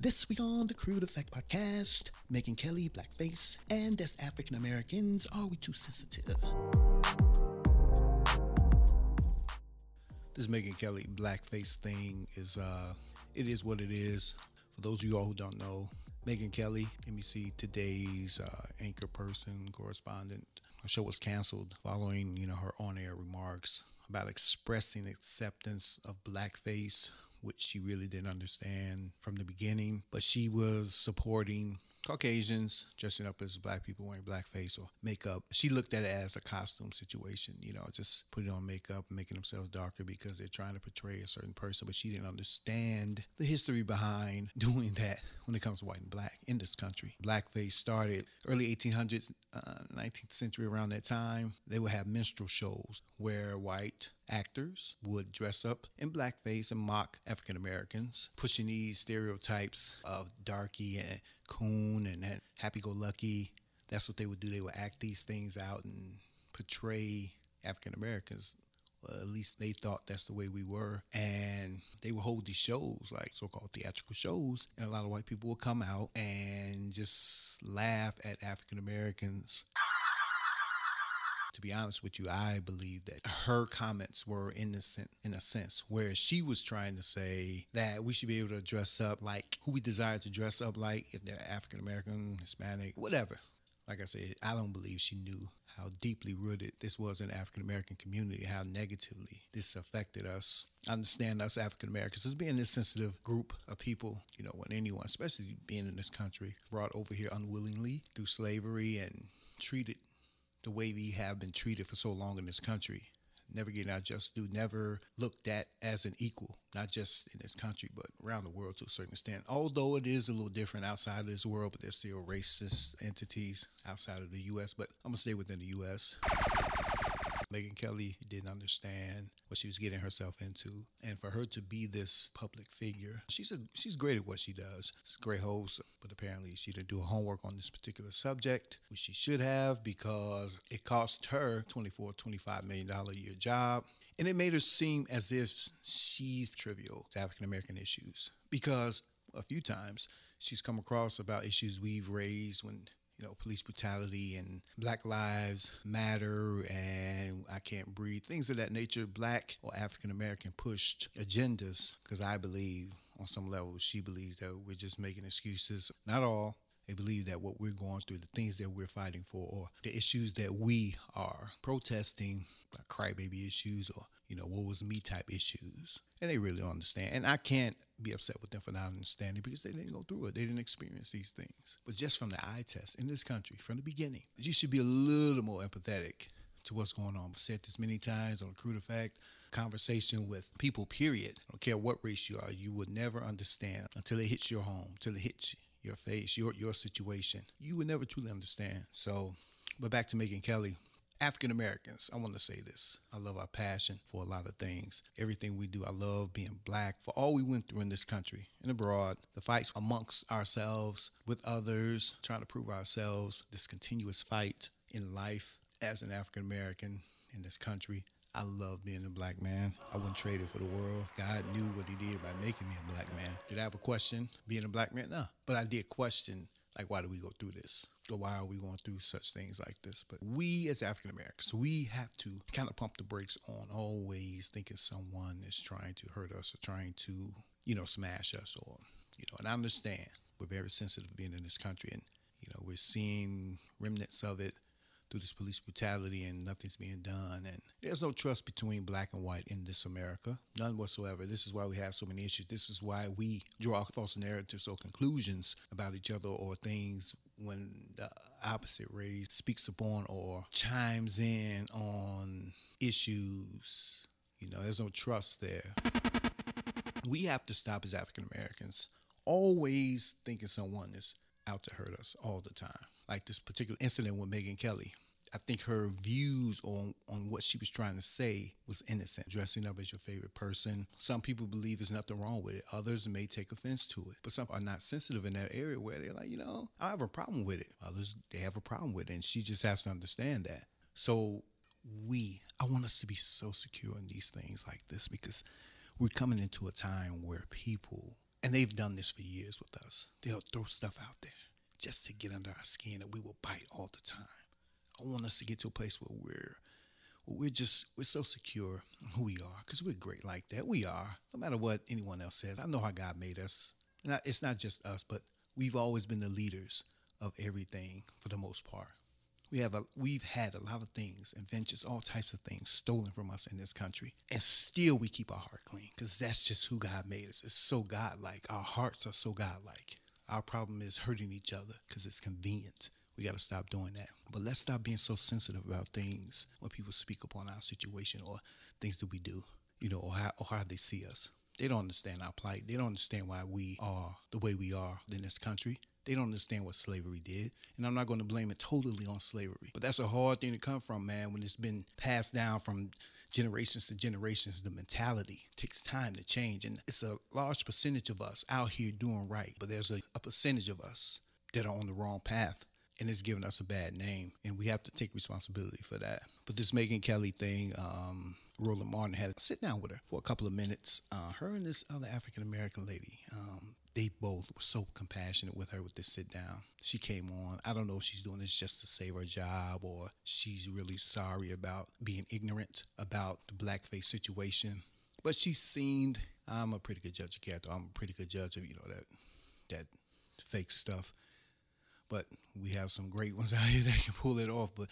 This week on the Crude Effect podcast, Megyn Kelly, blackface, and as African Americans, are we too sensitive? This Megyn Kelly blackface thing is, uh, it is what it is. For those of you all who don't know, Megyn Kelly, NBC Today's uh, anchor person, correspondent, her show was canceled following, you know, her on-air remarks about expressing acceptance of blackface which she really didn't understand from the beginning. But she was supporting Caucasians dressing up as black people wearing blackface or makeup. She looked at it as a costume situation, you know, just putting on makeup, making themselves darker because they're trying to portray a certain person. But she didn't understand the history behind doing that when it comes to white and black in this country. Blackface started early 1800s, uh, 19th century, around that time. They would have minstrel shows where white actors would dress up in blackface and mock African Americans, pushing these stereotypes of darky and coon and happy go lucky. That's what they would do. They would act these things out and portray African Americans. Well, at least they thought that's the way we were. And they would hold these shows, like so called theatrical shows. And a lot of white people would come out and just laugh at African Americans to be honest with you, I believe that her comments were innocent in a sense, where she was trying to say that we should be able to dress up like who we desire to dress up like, if they're African American, Hispanic, whatever. Like I said, I don't believe she knew how deeply rooted this was in the African American community, how negatively this affected us. I understand us African Americans as being this sensitive group of people, you know, when anyone, especially being in this country, brought over here unwillingly through slavery and treated the way we have been treated for so long in this country. Never getting our just due, never looked at as an equal, not just in this country, but around the world to a certain extent. Although it is a little different outside of this world, but there's still racist entities outside of the U.S., but I'm to stay within the U.S. Megyn Kelly didn't understand what she was getting herself into, and for her to be this public figure, she's a she's great at what she does. She's a great host, but apparently she didn't do her homework on this particular subject, which she should have because it cost her 24, 25 million dollar a year job. And it made her seem as if she's trivial to African American issues because a few times she's come across about issues we've raised when you know, police brutality and Black Lives Matter and I Can't Breathe, things of that nature, Black or African American pushed agendas, because I believe on some level she believes that we're just making excuses. Not all. They believe that what we're going through, the things that we're fighting for, or the issues that we are protesting, crybaby issues or you know, what was me type issues. And they really don't understand. And I can't be upset with them for not understanding because they didn't go through it. They didn't experience these things. But just from the eye test in this country, from the beginning, you should be a little more empathetic to what's going on. I've said this many times on a Crude Effect conversation with people, period. I don't care what race you are, you would never understand until it hits your home, until it hits your face, your your situation. You would never truly understand. So, but back to Megyn Kelly. African Americans, I want to say this. I love our passion for a lot of things. Everything we do, I love being black for all we went through in this country and abroad, the fights amongst ourselves, with others, trying to prove ourselves, this continuous fight in life as an African American in this country. I love being a black man. I wouldn't trade it for the world. God knew what he did by making me a black man. Did I have a question being a black man? No. But I did question like, why do we go through this? Or why are we going through such things like this? But we, as African Americans, we have to kind of pump the brakes on always thinking someone is trying to hurt us or trying to, you know, smash us or, you know, and I understand we're very sensitive being in this country and, you know, we're seeing remnants of it through this police brutality and nothing's being done. And there's no trust between black and white in this America, none whatsoever. This is why we have so many issues. This is why we draw false narratives or conclusions about each other or things when the opposite race speaks upon or chimes in on issues. You know, there's no trust there. We have to stop as African Americans always thinking someone is out to hurt us all the time. Like this particular incident with Megyn Kelly. I think her views on, on what she was trying to say was innocent. Dressing up as your favorite person. Some people believe there's nothing wrong with it. Others may take offense to it. But some are not sensitive in that area where they're like, you know, I have a problem with it. Others, they have a problem with it. And she just has to understand that. So we, I want us to be so secure in these things like this because we're coming into a time where people, and they've done this for years with us, they'll throw stuff out there just to get under our skin and we will bite all the time. I want us to get to a place where we're we're just we're so secure who we are because we're great like that. We are, no matter what anyone else says. I know how God made us. Not, it's not just us, but we've always been the leaders of everything for the most part. We have a, we've had a lot of things, inventions, all types of things stolen from us in this country, and still we keep our heart clean because that's just who God made us. It's so God-like. Our hearts are so God-like. Our problem is hurting each other because it's convenient. We got to stop doing that. But let's stop being so sensitive about things when people speak upon our situation or things that we do, you know, or how, or how they see us. They don't understand our plight. They don't understand why we are the way we are in this country. They don't understand what slavery did. And I'm not going to blame it totally on slavery. But that's a hard thing to come from, man, when it's been passed down from generations to generations. The mentality takes time to change. And it's a large percentage of us out here doing right. But there's a, a percentage of us that are on the wrong path and it's given us a bad name, and we have to take responsibility for that. But this Megyn Kelly thing, um, Roland Martin had to sit down with her for a couple of minutes. Uh, her and this other African American lady, um, they both were so compassionate with her with this sit down. She came on. I don't know if she's doing this just to save her job or she's really sorry about being ignorant about the blackface situation. But she seemed. I'm a pretty good judge of character. I'm a pretty good judge of you know that that fake stuff but we have some great ones out here that can pull it off. But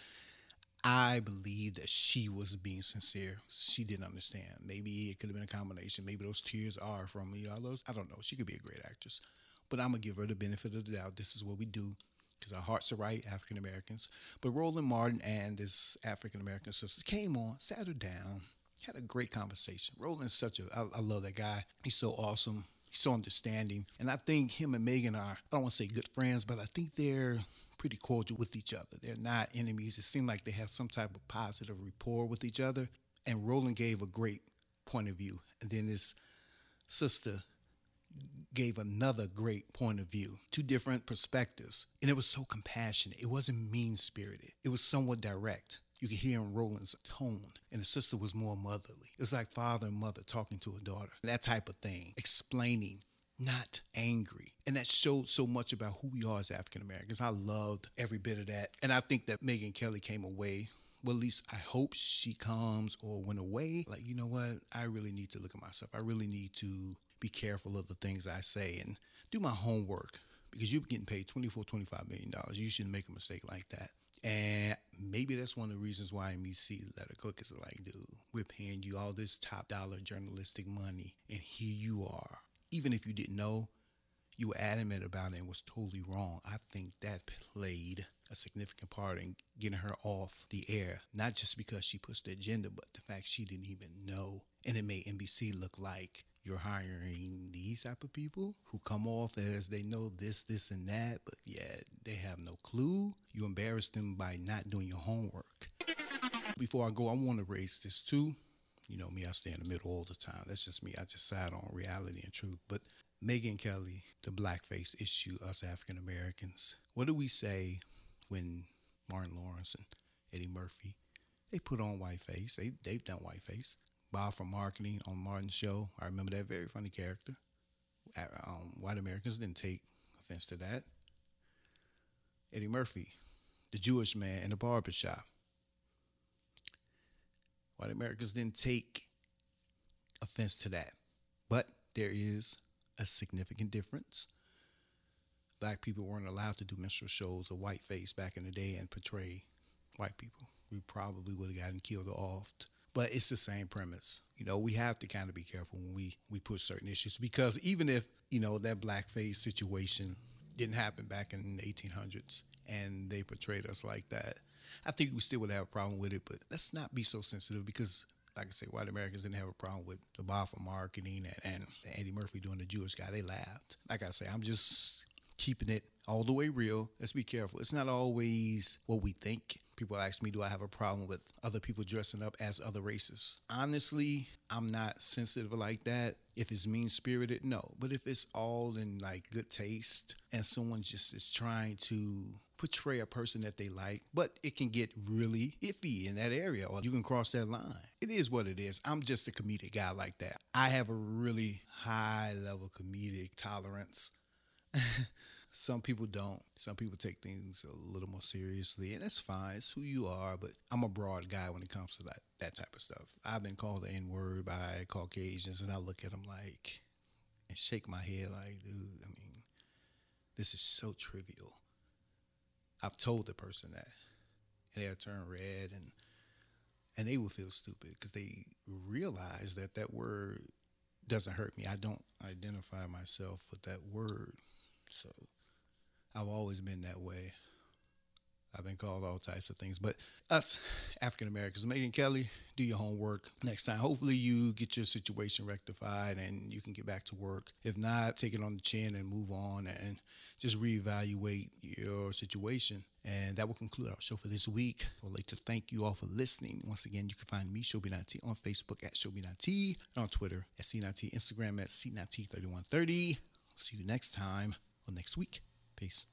I believe that she was being sincere. She didn't understand. Maybe it could have been a combination. Maybe those tears are from you know, I don't know. She could be a great actress, but I'm gonna give her the benefit of the doubt. This is what we do because our hearts are right, African Americans. But Roland Martin and this African American sister came on, sat her down, had a great conversation. Roland's such a, I, I love that guy. He's so awesome. So understanding. And I think him and Megyn are, I don't want to say good friends, but I think they're pretty cordial with each other. They're not enemies. It seemed like they have some type of positive rapport with each other. And Roland gave a great point of view. And then his sister gave another great point of view, two different perspectives. And it was so compassionate. It wasn't mean spirited, it was somewhat direct. You could hear in Roland's tone, and the sister was more motherly. It was like father and mother talking to a daughter, that type of thing, explaining, not angry. And that showed so much about who we are as African Americans. I loved every bit of that. And I think that Megyn Kelly came away well, at least I hope she comes or went away. Like, you know what? I really need to look at myself. I really need to be careful of the things I say and do my homework because you're getting paid $24, 25 million dollars. You shouldn't make a mistake like that. And maybe that's one of the reasons why NBC let her cook is like, dude, we're paying you all this top dollar journalistic money, and here you are. Even if you didn't know, you were adamant about it and was totally wrong. I think that played a significant part in getting her off the air, not just because she pushed the agenda, but the fact she didn't even know. And it made NBC look like you're hiring these type of people who come off as they know this, this, and that, but yet they have no clue. You embarrass them by not doing your homework. Before I go, I want to raise this too. You know me, I stay in the middle all the time. That's just me. I just side on reality and truth. But Megyn Kelly, the blackface issue, us African Americans. What do we say when Martin Lawrence and Eddie Murphy they put on whiteface? They they've done whiteface. Bob from marketing on Martin's show. I remember that very funny character. Um, white Americans didn't take offense to that. Eddie Murphy, the Jewish man in the barber shop. White Americans didn't take offense to that. But there is a significant difference. Black people weren't allowed to do minstrel shows of whiteface back in the day and portray white people. We probably would have gotten killed off but it's the same premise. You know, we have to kind of be careful when we we push certain issues because even if you know that blackface situation didn't happen back in the 1800s and they portrayed us like that, I think we still would have a problem with it. But let's not be so sensitive because, like I say, white Americans didn't have a problem with the for marketing and, and Eddie Murphy doing the Jewish guy. They laughed. Like I say, I'm just keeping it all the way real. Let's be careful. It's not always what we think people ask me, do I have a problem with other people dressing up as other races? Honestly, I'm not sensitive like that. If it's mean spirited, no. But if it's all in like good taste and someone just is trying to portray a person that they like, but it can get really iffy in that area or you can cross that line. It is what it is. I'm just a comedic guy like that. I have a really high level comedic tolerance. Some people don't. Some people take things a little more seriously, and that's fine. It's who you are, but I'm a broad guy when it comes to that that type of stuff. I've been called the N word by Caucasians, and I look at them like and shake my head like, dude, I mean, this is so trivial. I've told the person that, and they'll turn red and and they will feel stupid because they realize that that word doesn't hurt me. I don't identify myself with that word, so I've always been that way. I've been called all types of things, but us African Americans, Megyn Kelly, do your homework next time. Hopefully, you get your situation rectified and you can get back to work. If not, take it on the chin and move on and just reevaluate your situation. And that will conclude our show for this week. I would like to thank you all for listening. Once again, you can find me, Chobi9T, on Facebook at Chobi9T, and on Twitter at C9T, Instagram at C9T3130. See you next time or next week. Peace.